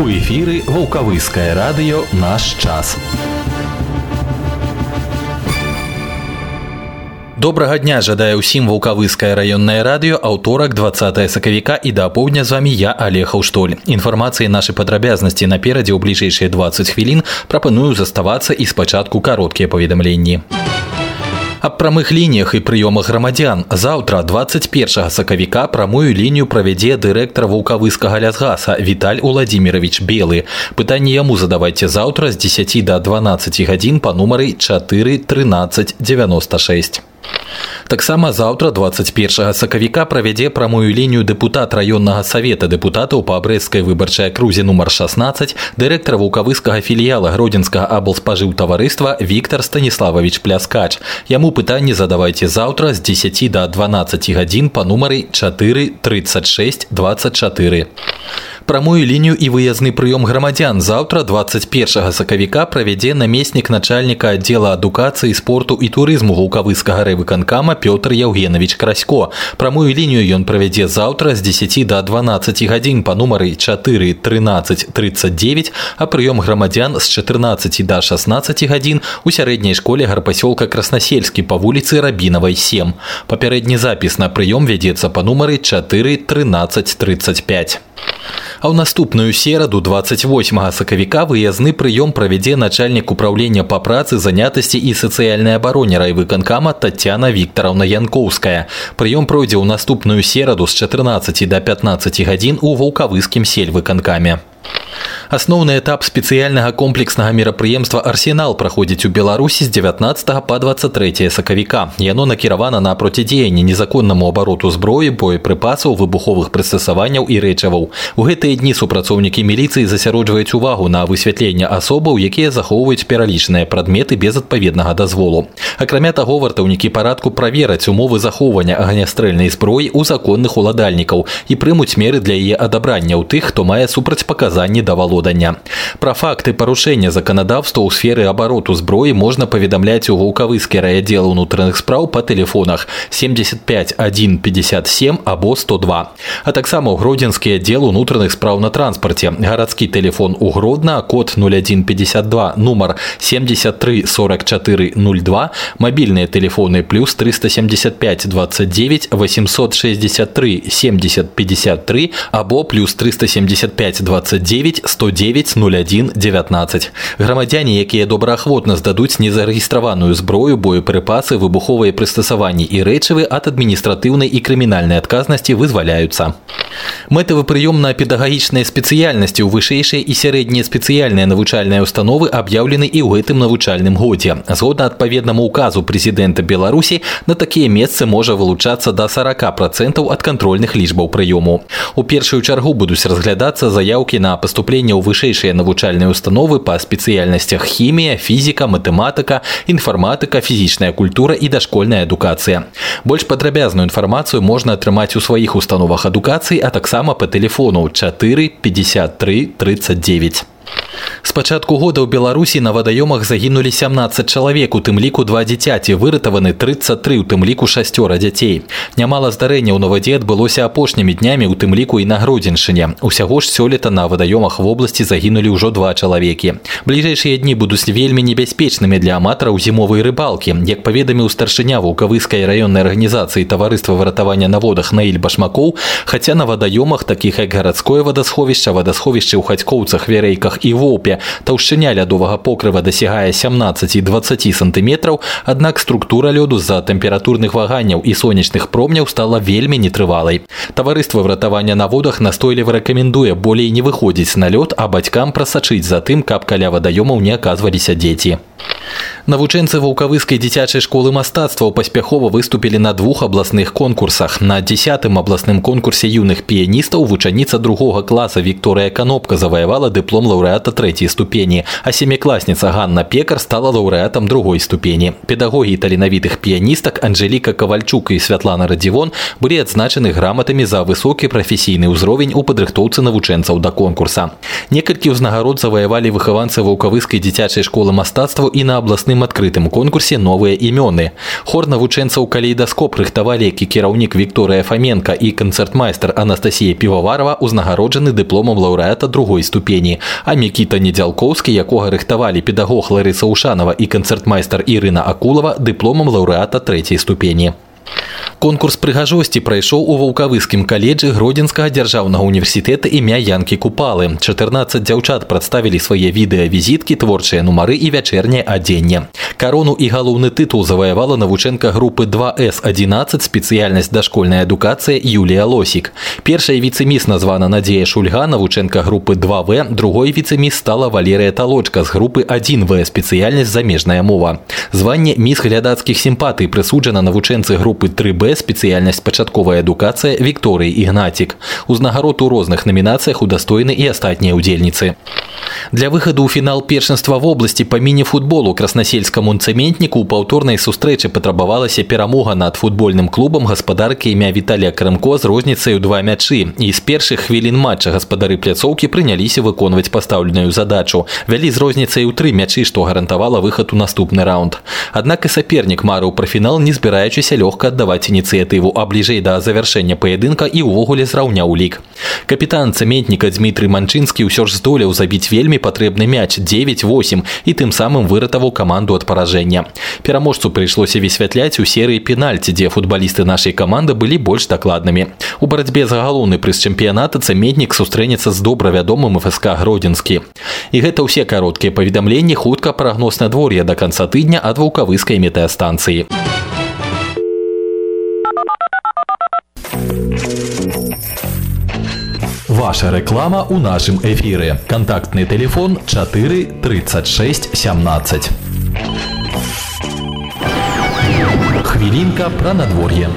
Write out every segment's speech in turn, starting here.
У эфіры вулкавыскае радыё наш час. Добрага дня жадае ўсім вулкавыскае раённае радыё аўторак 20 сакавіка і да апоўдня з вамі я алехаў штоль. Інфармацыі нашай падрабязнасці наперадзе ў бліжэйшыя 20 хвілін прапаную заставацца і спачатку кароткія паведамленні. Аб прамых лініях і прыёмах грамадзян заўтра 21 сакавіка прамую лінію правядзе дырэктар вулкавыскага лясгаса Віталь Уладзімірович белы пытанне яму задавайце заўтра з 10 до 12 гадзін па нумары 4 13 96 таксама заўтра 21 сакавіка правядзе прамую лінію дэпутат раённага савета дэпутатаў па брэсцкай выбарчай акрузе нумар 16 дырэктар вулкавыскага філіяла гродзенскага аблспажыў таварыства Віктор станіславович пляскач яму пытанне задавайце заўтра з 10 до 12 гадзін па нумары 4 36 24 прамую лінію і выязны прыём грамадзян заўтра 21 сакавіка правядзе намеснік начальніка аддзела адукацыі спорту і турызму гукавыскага рэвыканкама Пётр Яўгенавіч красько прамую лінію ён правядзе заўтра з 10 до 12 гадзін па нумары 4 13 39 а прыём грамадзян з 14 до 16 гадзін у сярэдняй школе гарпасёлка краснасельскі па вуліцы рабінавай 7 папярэдні запіс на прыём вядзецца па нумары 4 13 35 а ў наступную сераду 28 сакавіка выязны прыём правядзе начальнік управлення па працы занятасці і сацыяльнай абароне райвыканкама татяна Вікторовна янкоўская прыём пройдзе ў наступную сераду з 14 до 15 гадзін у вулкавыскім сельвыканкаме Асноўны этап спецыяльнага комплекснага мерапрыемства арсенал праходзіць у беларусі з 19 по 23 сакавіка яно накіравана на процідзеянне незаконнаму абароту зброі боепрыпасаў выбуховых прыстасаванняў і рэчаваў у гэтыя дні супрацоўнікі міліцыі засяроджваюць увагу на высвятленне асобаў якія захоўваюць пералічныя прадметы без адпаведнага дазволу. Акрамя таго вартаўнікі парадку правераць умовы захоўвання агнястрэльнай зброі у законных уладальнікаў і прымуць меры для яе адабрання ў тых хто мае супрацьпаказанні да валодання пра факты парушэння заканадаўства ў сферы абароту зброі можна паведамляць у вулкавыскі райаддзел унутраных спраў па тэлефонах 75 157 або 102 а таксама ў гродзенскі аддзел унутраных спраў на транспарце гарадскі телефон у гродна код 0152 нумар 73 44 02 мабільныя телефоны плюс 375 29 863 70 53 або плюс 375 29 109 01 19 грамадзяне якія добраахвотна здадуць незарэгістраваную зброю боепрыпасы выбуховыя прыстасаванні і рэчывы ад адміністратыўнай і крымінальнай адказнасці вызваляюцца мэтавы прыём на педагагічныя спецыяльнасці ў вышэйшыя і сярэднія спецыяльныя навучальныя установы аб'яўлены і ў гэтым навучальным годзе згодна адпаведнаму указу прэзідэнта беларусі на такія месцы можа вылучацца до 40 процентаў ад кантрольных лічбаў прыёму у першую чаргу будуць разглядацца заявкі на паступленне ў вышэйшыя навучальныя установы па спецыяльнасцях хімія фізіка матэматыка інфарматыка фізічная культура і дашкольная адукацыя больш падрабязную інфармацыю можна атрымаць у сваіх установах адукацыі а таксама по тэлефону 4 53 39 С пачатку года ў Беларусі на вадаёмах загінулі 17 чалавек, у тым ліку два дзіцяці выратаваны 33 у тым ліку шасцёра дзяцей. Нямала здарэнняў на вадзе адбылося апошнімі днямі у тым ліку і на гродзеншыне. Усяго ж сёлета на вадаёмах вобласці загінулі ўжо два чалавекі. Бліжэйшыя дні будуць вельмі небяспечнымі для аматараў зімовай рыбалкі. Як паведаміў старшыня вулкавыскай раённай арганізацыі таварыства выратавання на водах Наіль башмакоў, хаця на вадаёмах такіх як гарадское вадасховішча, вадасховішчы ў хацькоўцах, верэйках і воўпе таўшчыня лядовага покрыва дасягае 17 і 20 сантыметраў аднак структура лёду з-за тэмпературных ваганняў і сонечных промняў стала вельмі нетрывалай таварыства выратавання на водах настойліва рэкамендуе болей не выходзіць на лёд а бацькам прасачыць за тым каб каля вадаёмаў не аказваліся дзеці Навучэнцы вулкавыскай дзіцячай школы мастацтваў паспяхова выступілі на двух абласных конкурсах. На дзясятым абласным конкурсе юных піяністаў вучаніца другога класа Вікторыя Канопка заваявала дыплом лаўрэата трэцяй ступені, а семікласніца Ганна Пекар стала лаўрэатам другой ступені. Педагогі таленавітых піяністак Анжеліка Кавальчук і Святлана Радзівон былі адзначаны граматамі за высокі прафесійны ўзровень у падрыхтоўцы навучэнцаў да конкурса. Некалькі ўзнагарод заваявалі выхаванцы вулкавыскай дзіцячай школы мастацтваў і на абласным агульным адкрытым конкурсе новыя імёны. Хор навучэнцаў калейдаскоп рыхтавалі які кіраўнік Вікторыя Фаменко і канцэртмайстар Анастасія Піваварова узнагароджаны дыпломам лаўрэата другой ступені. А Мікіта Недзялкоўскі, якога рыхтавалі педагог Ларыса Ушанова і канцэртмайстар Ірына Акулова дыпломам лаўрэата трэцяй ступені. Конкурс прыгажосці прайшоў у ваўкавыскім каледжы гродзенскага дзяржаўнага універсітэта імя янкі купалы 14 дзяўчат прадставілі свае відэавізіткі творчыя нумары і вячэрняе адзенне карону і галоўны тытул заваявала навучэнка групы 2с11 спецыяльнасць дашкольная адукацыя Юлія лосік першая віцэміс названа надзея шульга навучэнка групы 2в другой віцэміс стала валерыя талочка з групы 1в спецыяльнасць замежная мова званне міс глядацкіх сімпатый прысуджана навучэнцы групы 3б спецыяльнасць пачатковая адукацыя Вікторыі Ігнацік. Узнагарод у розных намінацыях удастойны і астатнія ўдзельніцы. Для выхаду ў фінал першынства вобласці па міні-футболу краснасельскаму цэментніку ў паўторнай сустрэчы патрабавалася перамога над футбольным клубам гаспадаркі імя Віталія Крымко з розніцай у два мячы. І з першых хвілін матча гаспадары пляцоўкі прыняліся выконваць пастаўленую задачу. Вялі з розніцай у тры мячы, што гарантавала выхад у наступны раунд. Аднак і сапернік марыў пра фінал, не збіраючыся лёгка аддаваць ініцыятыву, а бліжэй да завяршэння паядынка і ўвогуле зраўняў лік. Капітан цэментніка Дмітрый Манчынскі ўсё ж здолеў забіць вельмі патрэбны мяч 9-8 і тым самым выратаваў каманду ад паражэння. Пераможцу прыйшлося высвятляць у серыі пенальці, дзе футбалісты нашай каманды былі больш дакладнымі. У барацьбе за галоўны прыз чэмпіяната цэментнік сустрэнецца з добра вядомым ФСК гродзенскі. І гэта ўсе кароткія паведамленні хутка прагноз надвор'я да канца тыдня ад ваўкавыскай метэастанцыі. Ваша реклама у нашем эфире. Контактный телефон 4 36 17. Хвилинка про надворье.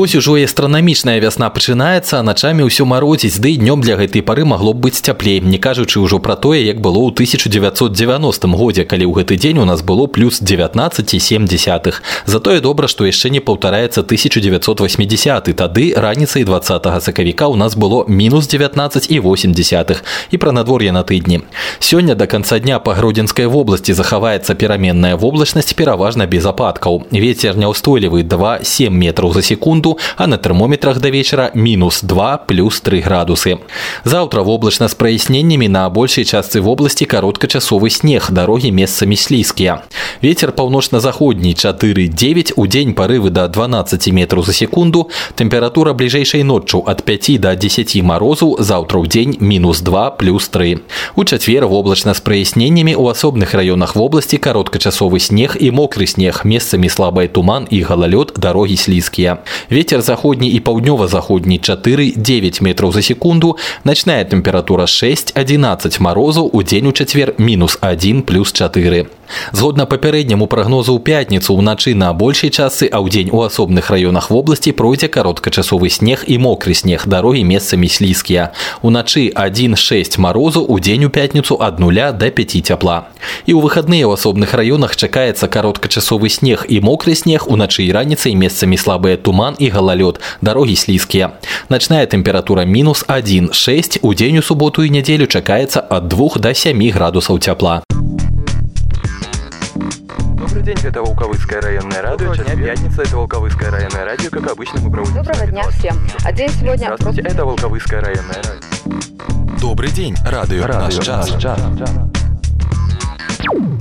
Вось ужо і астранамічная вясна пачынаецца, начамі ўсё марозіць, ды і днём для гэтай пары магло б быць цяплей, не кажучы ўжо пра тое, як было ў 1990 годзе, калі ў гэты дзень у нас было плюс 19,7. Затое добра, што яшчэ не паўтараецца 1980 тады раніцай 20 сакавіка у нас было мінус 19,8 і пра надвор'е на тыдні. Сёння да канца дня па гродзенскай вобласці захаваецца пераменная воблачнасць пераважна без ападкаў. Вецер няўстойлівы 2,7 метраў за секунду секунду, а на термометрах до вечера минус 2 плюс 3 градусы. Завтра в облачно с прояснениями на большей части в области короткочасовый снег, дороги месцами слизкие. Ветер паўночна-заходний 4-9, у день порывы до 12 метров за секунду, температура ближайшей ночью от 5 до 10 морозу, завтра в день минус 2 плюс 3. У четверг в облачно с прояснениями у особных районах в области короткочасовый снег и мокрый снег, месцами слабый туман и гололед, дороги слизкие. Ветер заходний и паўднёва-заходні 4-9 метров за секунду, ночная температура 6-11 морозу, у день у четвер минус 1 плюс 4. Згодна папярэдняму прагнозу ў пятніцу ўначы на большай частцы, а ў дзень у асобных раёнах вобласці пройдзе кароткачасовы снег і мокры снег, дарогі месцамі слізкія. Уначы 1-6 марозу у дзень у пятніцу ад нуля до 5 цяпла. І ў выхадныя ў асобных раёнах чакаецца кароткачасовы снег і мокры снег уначы і раніцай месцамі слабыя туман і галалёд, дарогі слізкія. Начная тэмпература мінус 1-6 у дзень у суботу і нядзелю чакаецца ад 2 до 7 градусаў цяпла день, это Волковыцкое районное радио. Сейчас дня. пятница, это Волковыцкое районное радио. Как обычно, мы проводим Доброго дня всем. А день сегодня... Здравствуйте, просто... это Волковыцкое районное радио. Добрый день, радио, радио наш час. Наш час.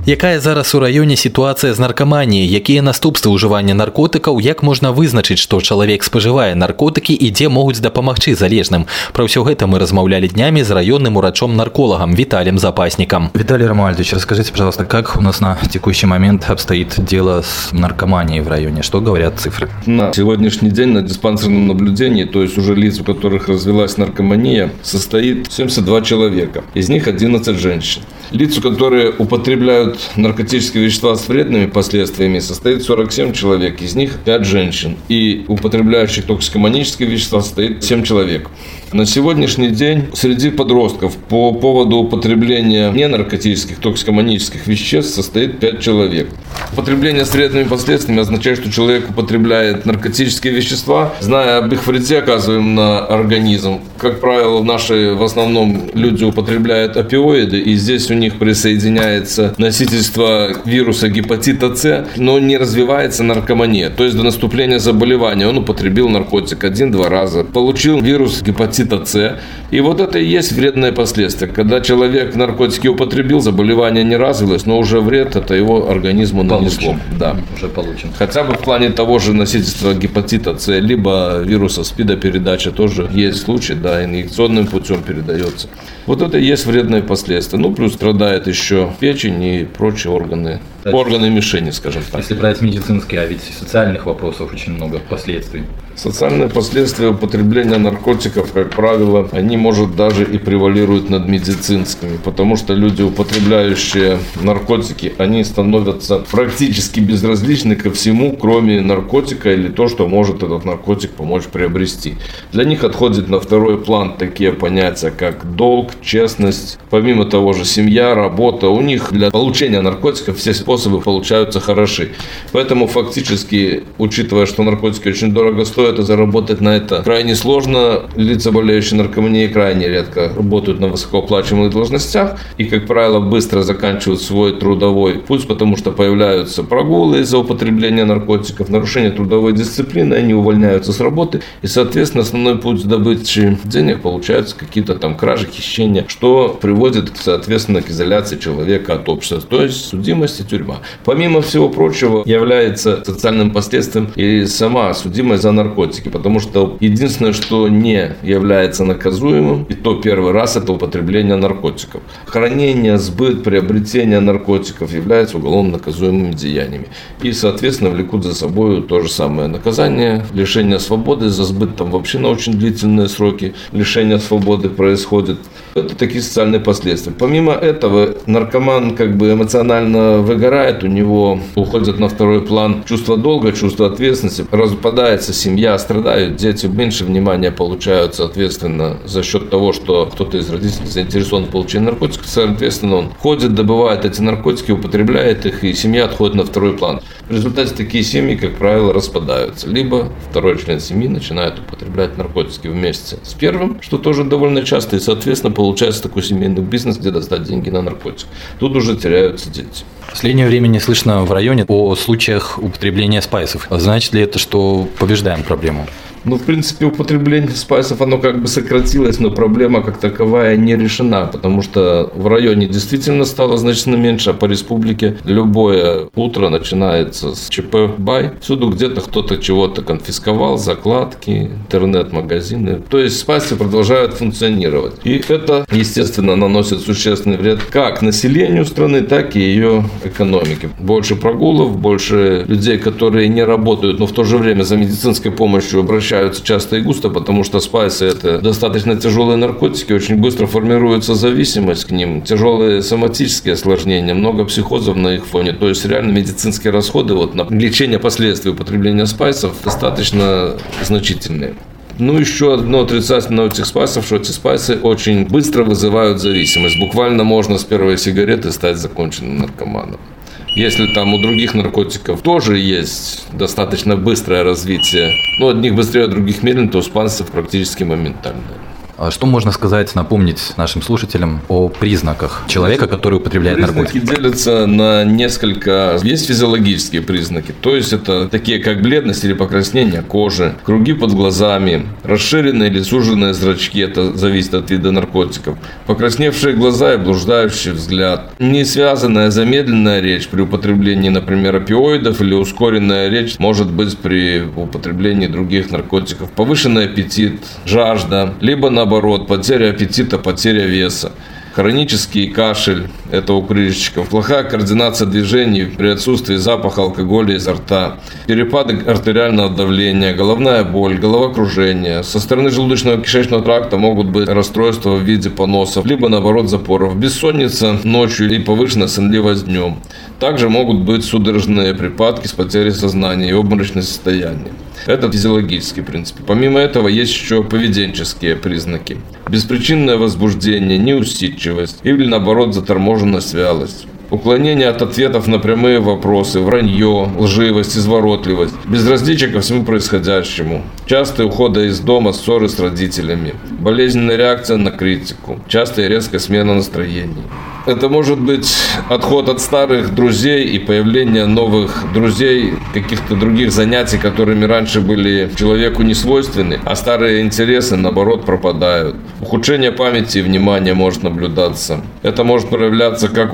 Якая зараз у раёне сітуацыя з наркаманіяй, якія наступствы ўжывання наркотыкаў, як можна вызначыць, што чалавек спажывае наркотыкі і дзе могуць дапамагчы залежным. Пра ўсё гэта мы размаўлялі днямі з раённым урачом-нарколагам Виталием Запасником. Виталий Ромальдович, расскажите, пожалуйста, как у нас на текущий момент обстоит дело с наркоманией в районе? Что говорят цифры? На сегодняшний день на диспансерном наблюдении, то есть уже лиц, у которых развилась наркомания, состоит 72 человека. Из них 11 женщин. Лиц, которые употребляют наркотические вещества с вредными последствиями, состоит 47 человек, из них 5 женщин. И употребляющих токсикоманические вещества состоит 7 человек. На сегодняшний день среди подростков по поводу употребления ненаркотических токсикоманических веществ состоит 5 человек. Употребление с вредными последствиями означает, что человек употребляет наркотические вещества, зная об их вреде, оказываем на организм, как правило, в нашей в основном люди употребляют опиоиды, и здесь у них присоединяется носительство вируса гепатита С, но не развивается наркомания. То есть до наступления заболевания он употребил наркотик один-два раза, получил вирус гепатита С, и вот это и есть вредное последствие. Когда человек наркотики употребил, заболевание не развилось, но уже вред это его организму нанесло. Получен. Да. Уже получен. Хотя бы в плане того же носительства гепатита С, либо вируса СПИДа передача тоже есть случаи, да, инъекционным путем передается. Вот это и есть вредные последствия. Ну, плюс страдает еще печень и прочие органы, органы мишени, скажем так. Если брать медицинские, а ведь социальных вопросов очень много последствий. Социальные последствия употребления наркотиков, как правило, они, может, даже и превалируют над медицинскими, потому что люди, употребляющие наркотики, они становятся практически безразличны ко всему, кроме наркотика или то, что может этот наркотик помочь приобрести. Для них отходит на второй план такие понятия, как долг, честность, помимо того же семья, работа. У них для получения наркотиков все способы получаются хороши. Поэтому фактически, учитывая, что наркотики очень дорого стоят, это заработать на это крайне сложно. Лица, болеющие наркоманией, крайне редко работают на высокооплачиваемых должностях и, как правило, быстро заканчивают свой трудовой путь, потому что появляются прогулы из-за употребления наркотиков, нарушение трудовой дисциплины, они увольняются с работы, и, соответственно, основной путь добычи денег получаются какие-то там кражи, хищения, что приводит, соответственно, к изоляции человека от общества, то есть судимость и тюрьма. Помимо всего прочего, является социальным последствием и сама судимость за наркотики потому что единственное, что не является наказуемым, и то первый раз, это употребление наркотиков. Хранение, сбыт, приобретение наркотиков являются уголовно наказуемыми деяниями. И, соответственно, влекут за собой то же самое наказание, лишение свободы, за сбыт там вообще на очень длительные сроки лишения свободы происходит. Это такие социальные последствия. Помимо этого, наркоман как бы эмоционально выгорает, у него уходит на второй план чувство долга, чувство ответственности, распадается семья, страдают дети, меньше внимания получают, соответственно, за счет того, что кто-то из родителей заинтересован в получении наркотиков, соответственно, он ходит, добывает эти наркотики, употребляет их, и семья отходит на второй план. В результате такие семьи, как правило, распадаются. Либо второй член семьи начинает употреблять наркотики вместе с первым, что тоже довольно часто, и, соответственно, получается такой семейный бизнес, где достать деньги на наркотик. Тут уже теряются дети. Последнее время не слышно в районе о случаях употребления спайсов. Значит ли это, что побеждаем проблему? Ну, в принципе, употребление спайсов, оно как бы сократилось, но проблема как таковая не решена, потому что в районе действительно стало значительно меньше, а по республике любое утро начинается с ЧП «Бай». Всюду где-то кто-то чего-то конфисковал, закладки, интернет-магазины. То есть спайсы продолжают функционировать. И это, естественно, наносит существенный вред как населению страны, так и ее экономике. Больше прогулов, больше людей, которые не работают, но в то же время за медицинской помощью обращаются встречаются часто и густо, потому что спайсы это достаточно тяжелые наркотики, очень быстро формируется зависимость к ним, тяжелые соматические осложнения, много психозов на их фоне, то есть реально медицинские расходы вот на лечение последствий употребления спайсов достаточно значительные. Ну, еще одно отрицательное у этих спайсов, что эти спайсы очень быстро вызывают зависимость. Буквально можно с первой сигареты стать законченным наркоманом. Если там у других наркотиков тоже есть достаточно быстрое развитие, ну, одних быстрее, а других медленно, то у спанцев практически моментально. А что можно сказать, напомнить нашим слушателям о признаках человека, который употребляет признаки наркотики? Признаки делятся на несколько... Есть физиологические признаки, то есть это такие как бледность или покраснение кожи, круги под глазами, расширенные или суженные зрачки, это зависит от вида наркотиков, покрасневшие глаза и блуждающий взгляд, не связанная замедленная речь при употреблении, например, опиоидов или ускоренная речь может быть при употреблении других наркотиков, повышенный аппетит, жажда, либо на наоборот, потеря аппетита, потеря веса. Хронический кашель – это у курильщиков. Плохая координация движений при отсутствии запаха алкоголя изо рта. Перепады артериального давления, головная боль, головокружение. Со стороны желудочно-кишечного тракта могут быть расстройства в виде поносов, либо наоборот запоров. Бессонница ночью и повышенная сонливость днем. Также могут быть судорожные припадки с потерей сознания и обморочное состояние. Это физиологический принцип. Помимо этого есть еще поведенческие признаки. Беспричинное возбуждение, неусидчивость или наоборот заторможенность, вялость. Уклонение от ответов на прямые вопросы, вранье, лживость, изворотливость, безразличие ко всему происходящему, частые уходы из дома, ссоры с родителями, болезненная реакция на критику, частая резкая смена настроений. Это может быть отход от старых друзей и появление новых друзей, каких-то других занятий, которыми раньше были человеку не свойственны, а старые интересы, наоборот, пропадают. Ухудшение памяти и внимания может наблюдаться. Это может проявляться как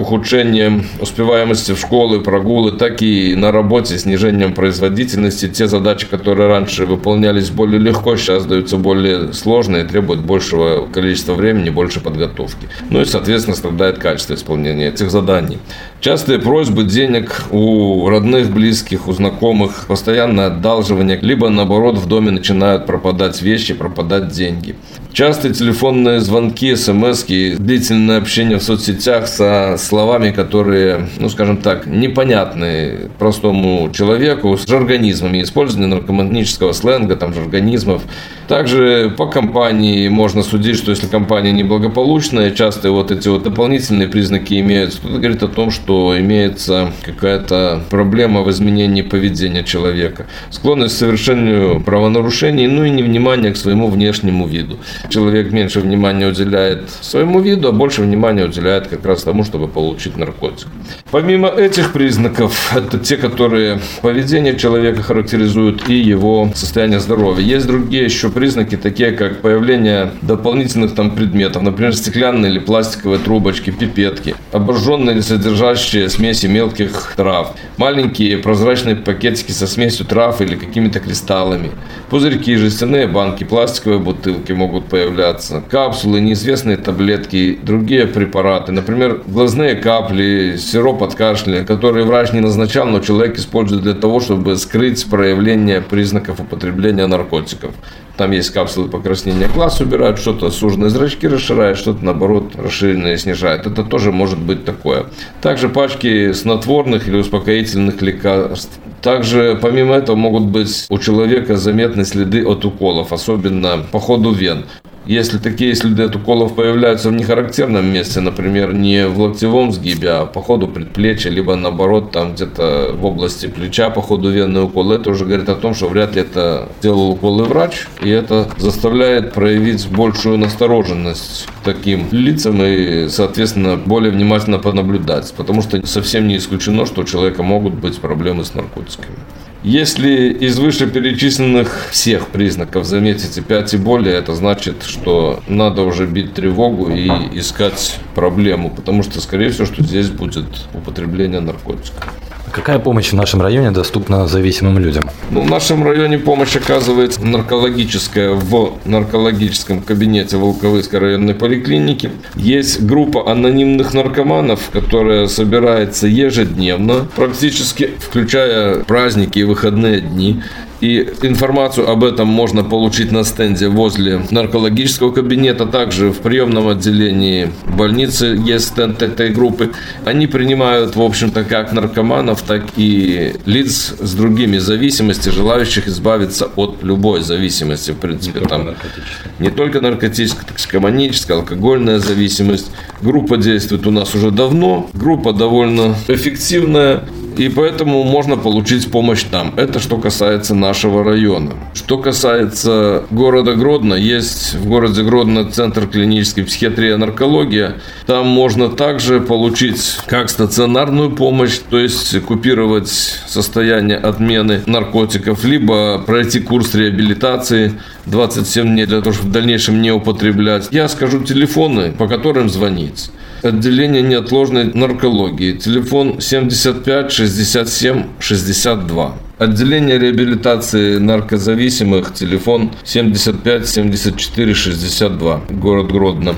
ухудшением успеваемости в школы, прогулы, так и на работе, снижением производительности. Те задачи, которые раньше выполнялись более легко, сейчас даются более сложные, требуют большего количества времени, больше подготовки. Ну и, соответственно, страдает качество исполнения этих заданий. Частые просьбы денег у родных, близких, у знакомых, постоянное одалживание, либо наоборот в доме начинают пропадать вещи, пропадать деньги. Частые телефонные звонки, смс длительное общение в соцсетях со словами, которые, ну скажем так, непонятны простому человеку, с жаргонизмами, использование наркоманического сленга, там жаргонизмов. Также по компании можно судить, что если компания неблагополучная, часто вот эти вот дополнительные признаки имеются. Кто-то говорит о том, что имеется какая-то проблема в изменении поведения человека. Склонность к совершению правонарушений, ну и невнимание к своему внешнему виду. Человек меньше внимания уделяет своему виду, а больше внимания уделяет как раз тому, чтобы получить наркотик. Помимо этих признаков, это те, которые поведение человека характеризуют и его состояние здоровья. Есть другие еще признаки, такие как появление дополнительных там предметов, например, стеклянные или пластиковые трубочки, пипетки, обожженные или содержащие смеси мелких трав, маленькие прозрачные пакетики со смесью трав или какими-то кристаллами, пузырьки, жестяные банки, пластиковые бутылки могут появляться, капсулы, неизвестные таблетки, другие препараты, например, глазные капли, сироп от кашля, которые врач не назначал, но человек использует для того, чтобы скрыть проявление признаков употребления наркотиков. Там есть капсулы покраснения глаз убирают, что-то суженные зрачки расширяют, что-то наоборот расширенные снижают. Это тоже может быть такое. Также пачки снотворных или успокоительных лекарств. Также, помимо этого, могут быть у человека заметны следы от уколов, особенно по ходу вен. Если такие следы от уколов появляются в нехарактерном месте, например, не в локтевом сгибе, а по ходу предплечья, либо наоборот там где-то в области плеча по ходу венный укол, это уже говорит о том, что вряд ли это делал уколы врач, и это заставляет проявить большую настороженность к таким лицам и, соответственно, более внимательно понаблюдать, потому что совсем не исключено, что у человека могут быть проблемы с наркотиками. Если из вышеперечисленных всех признаков заметите 5 и более, это значит, что надо уже бить тревогу и искать проблему, потому что, скорее всего, что здесь будет употребление наркотиков. Какая помощь в нашем районе доступна зависимым людям? Ну, в нашем районе помощь оказывается наркологическая в наркологическом кабинете Волковыской районной поликлиники. Есть группа анонимных наркоманов, которая собирается ежедневно, практически включая праздники и выходные дни. И информацию об этом можно получить на стенде возле наркологического кабинета, также в приемном отделении больницы есть стенд этой группы. Они принимают, в общем-то, как наркоманов, так и лиц с другими зависимостями, желающих избавиться от любой зависимости, в принципе. Не там не только наркотическая, токсикоманическая, алкогольная зависимость. Группа действует у нас уже давно. Группа довольно эффективная и поэтому можно получить помощь там. Это что касается нашего района. Что касается города Гродно, есть в городе Гродно центр клинической психиатрии и наркология. Там можно также получить как стационарную помощь, то есть купировать состояние отмены наркотиков, либо пройти курс реабилитации 27 дней для того, чтобы в дальнейшем не употреблять. Я скажу телефоны, по которым звонить отделение неотложной наркологии. Телефон 75 67 62. Отделение реабилитации наркозависимых. Телефон 75 74 62. Город Гродно.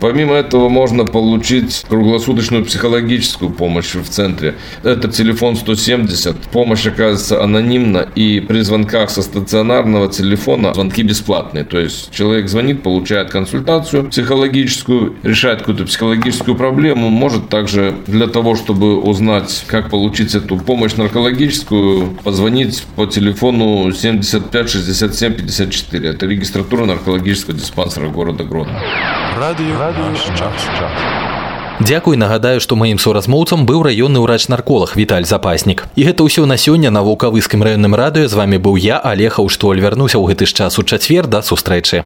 Помимо этого можно получить круглосуточную психологическую помощь в центре. Это телефон 170. Помощь оказывается анонимна и при звонках со стационарного телефона звонки бесплатные. То есть человек звонит, получает консультацию психологическую, решает какую-то психологическую проблему, может также для того, чтобы узнать, как получить эту помощь наркологическую, позвонить по телефону 75 67 54. Это регистратура наркологического диспансера города Гродно. Радио Наш час. Дзякуй нагадаю што маім суразмоўцам быў раённы ўрач-нарколог Віталь запаснік. І гэта ўсё на сёння на вулкавыскім раённым радыё. З вами быў я алег Аўштоль вярнуся ў гэты ж час у чацвер. Да сустрэчы